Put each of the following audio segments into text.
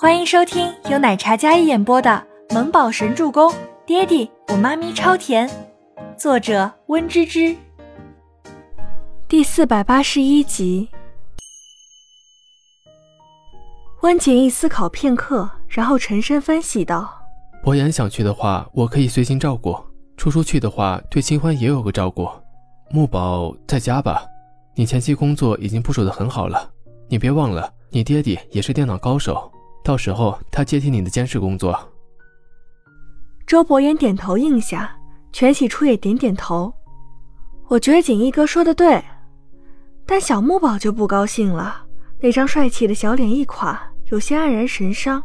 欢迎收听由奶茶嘉一演播的《萌宝神助攻》，爹地我妈咪超甜，作者温芝芝。第四百八十一集。温景逸思考片刻，然后沉声分析道：“博言想去的话，我可以随行照顾；初初去的话，对清欢也有个照顾。木宝在家吧，你前期工作已经部署的很好了，你别忘了，你爹地也是电脑高手。”到时候他接替你的监视工作。周伯言点头应下，全喜初也点点头。我觉得锦衣哥说的对，但小木宝就不高兴了，那张帅气的小脸一垮，有些黯然神伤。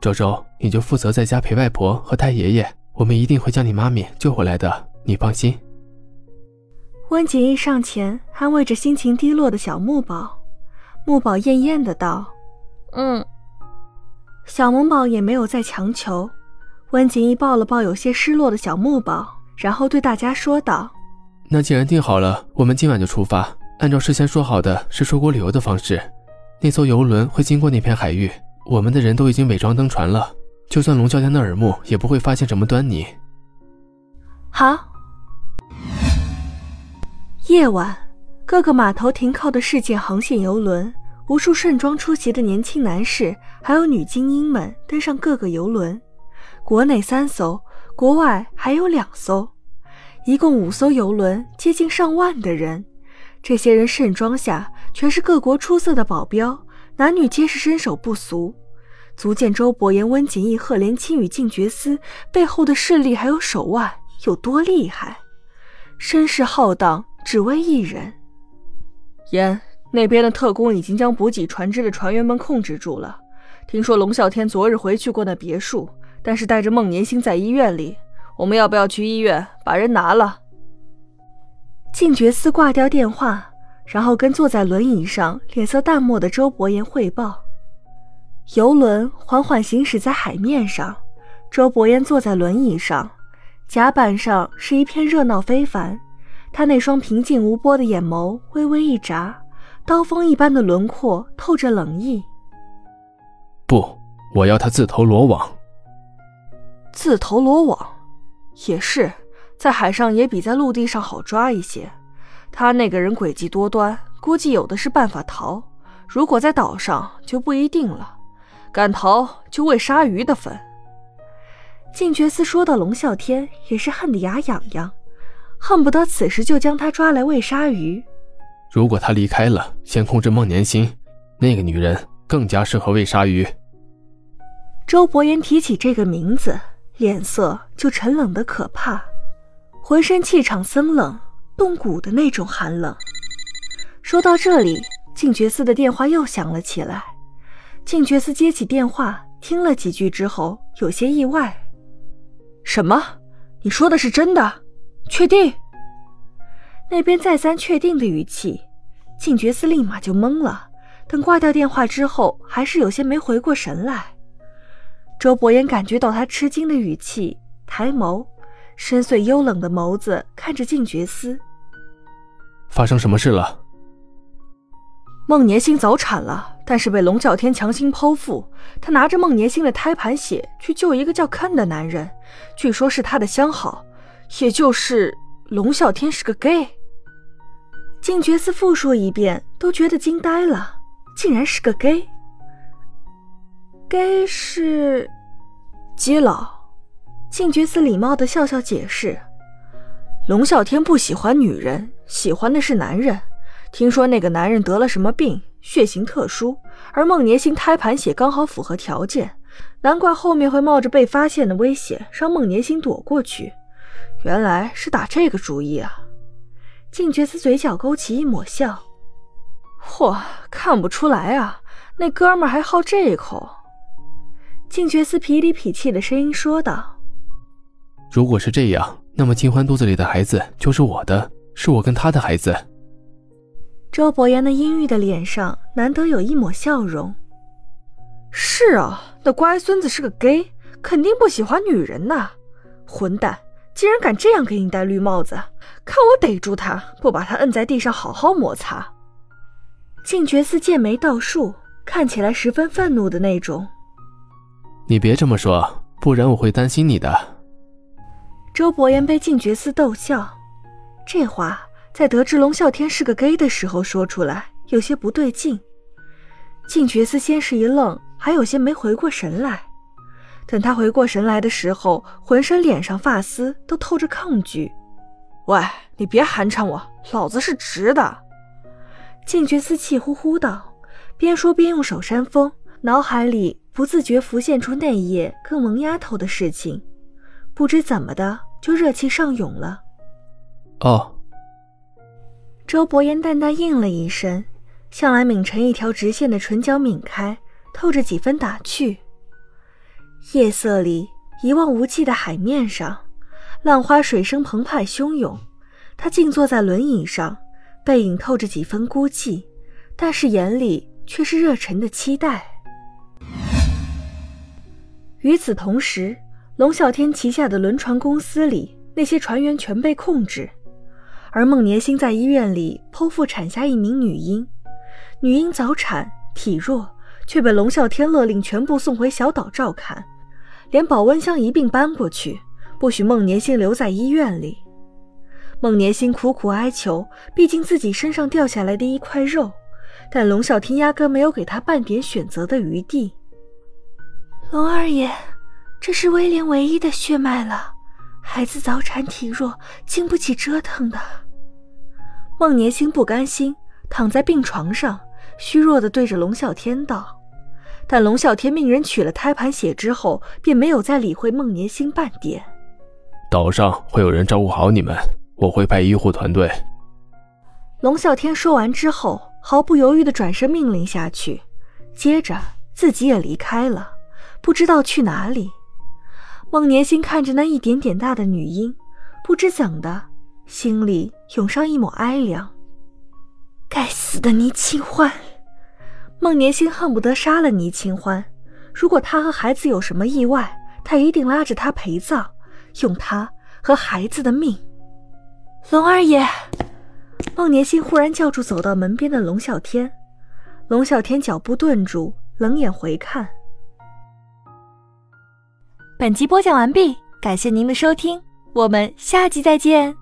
周周，你就负责在家陪外婆和太爷爷，我们一定会将你妈咪救回来的，你放心。温锦逸上前安慰着心情低落的小木宝，木宝艳艳的道：“嗯。”小萌宝也没有再强求，温景逸抱了抱有些失落的小木宝，然后对大家说道：“那既然定好了，我们今晚就出发。按照事先说好的是出国旅游的方式，那艘游轮会经过那片海域，我们的人都已经伪装登船了，就算龙啸天的耳目也不会发现什么端倪。”好。夜晚，各个码头停靠的世界航线游轮。无数盛装出席的年轻男士，还有女精英们登上各个游轮，国内三艘，国外还有两艘，一共五艘游轮，接近上万的人。这些人盛装下，全是各国出色的保镖，男女皆是身手不俗，足见周伯言、温景逸、赫连青与静觉司背后的势力还有手腕有多厉害，声势浩荡，只为一人。言。那边的特工已经将补给船只的船员们控制住了。听说龙啸天昨日回去过那别墅，但是带着孟年星在医院里。我们要不要去医院把人拿了？静觉司挂掉电话，然后跟坐在轮椅上、脸色淡漠的周伯言汇报。游轮缓缓行驶在海面上，周伯言坐在轮椅上，甲板上是一片热闹非凡。他那双平静无波的眼眸微微一眨。刀锋一般的轮廓透着冷意。不，我要他自投罗网。自投罗网，也是，在海上也比在陆地上好抓一些。他那个人诡计多端，估计有的是办法逃。如果在岛上就不一定了，敢逃就喂鲨鱼的份。静觉司说到龙啸天，也是恨得牙痒痒，恨不得此时就将他抓来喂鲨鱼。如果他离开了，先控制孟年星，那个女人更加适合喂鲨鱼。周伯言提起这个名字，脸色就沉冷的可怕，浑身气场森冷，冻骨的那种寒冷。说到这里，静觉寺的电话又响了起来。静觉寺接起电话，听了几句之后，有些意外：“什么？你说的是真的？确定？”那边再三确定的语气，静觉司立马就懵了。等挂掉电话之后，还是有些没回过神来。周伯言感觉到他吃惊的语气，抬眸，深邃幽冷的眸子看着静觉司。发生什么事了？孟年星早产了，但是被龙啸天强行剖腹。他拿着孟年星的胎盘血去救一个叫坑的男人，据说是他的相好，也就是龙啸天是个 gay。静觉寺复述一遍，都觉得惊呆了，竟然是个 gay。gay 是基佬。静觉寺礼貌的笑笑解释：龙啸天不喜欢女人，喜欢的是男人。听说那个男人得了什么病，血型特殊，而孟年星胎盘血刚好符合条件，难怪后面会冒着被发现的危险让孟年星躲过去。原来是打这个主意啊！静觉寺嘴角勾起一抹笑，嚯，看不出来啊，那哥们还好这一口。静觉寺痞里痞气的声音说道：“如果是这样，那么金欢肚子里的孩子就是我的，是我跟他的孩子。”周伯言那阴郁的脸上难得有一抹笑容。是啊，那乖孙子是个 gay，肯定不喜欢女人呐，混蛋！竟然敢这样给你戴绿帽子，看我逮住他，不把他摁在地上好好摩擦！静觉寺剑眉倒竖，看起来十分愤怒的那种。你别这么说，不然我会担心你的。周伯言被静觉寺逗笑，这话在得知龙啸天是个 gay 的时候说出来，有些不对劲。静觉寺先是一愣，还有些没回过神来。等他回过神来的时候，浑身脸上发丝都透着抗拒。喂，你别寒碜我，老子是直的。靳觉斯气呼呼道，边说边用手扇风，脑海里不自觉浮现出那夜跟萌丫头的事情，不知怎么的就热气上涌了。哦，周伯言淡淡应了一声，向来抿成一条直线的唇角抿开，透着几分打趣。夜色里，一望无际的海面上，浪花水声澎湃汹涌。他静坐在轮椅上，背影透着几分孤寂，但是眼里却是热忱的期待。与此同时，龙啸天旗下的轮船公司里，那些船员全被控制，而孟年星在医院里剖腹产下一名女婴，女婴早产，体弱。却被龙啸天勒令全部送回小岛照看，连保温箱一并搬过去，不许孟年星留在医院里。孟年星苦苦哀求，毕竟自己身上掉下来的一块肉，但龙啸天压根没有给他半点选择的余地。龙二爷，这是威廉唯一的血脉了，孩子早产体弱，经不起折腾的。孟年星不甘心，躺在病床上，虚弱的对着龙啸天道。但龙啸天命人取了胎盘血之后，便没有再理会孟年星半点。岛上会有人照顾好你们，我会派医护团队。龙啸天说完之后，毫不犹豫地转身命令下去，接着自己也离开了，不知道去哪里。孟年星看着那一点点大的女婴，不知怎的，心里涌上一抹哀凉。该死的倪清欢！孟年星恨不得杀了倪清欢。如果他和孩子有什么意外，他一定拉着他陪葬，用他和孩子的命。龙二爷，孟年星忽然叫住走到门边的龙啸天。龙啸天脚步顿住，冷眼回看。本集播讲完毕，感谢您的收听，我们下集再见。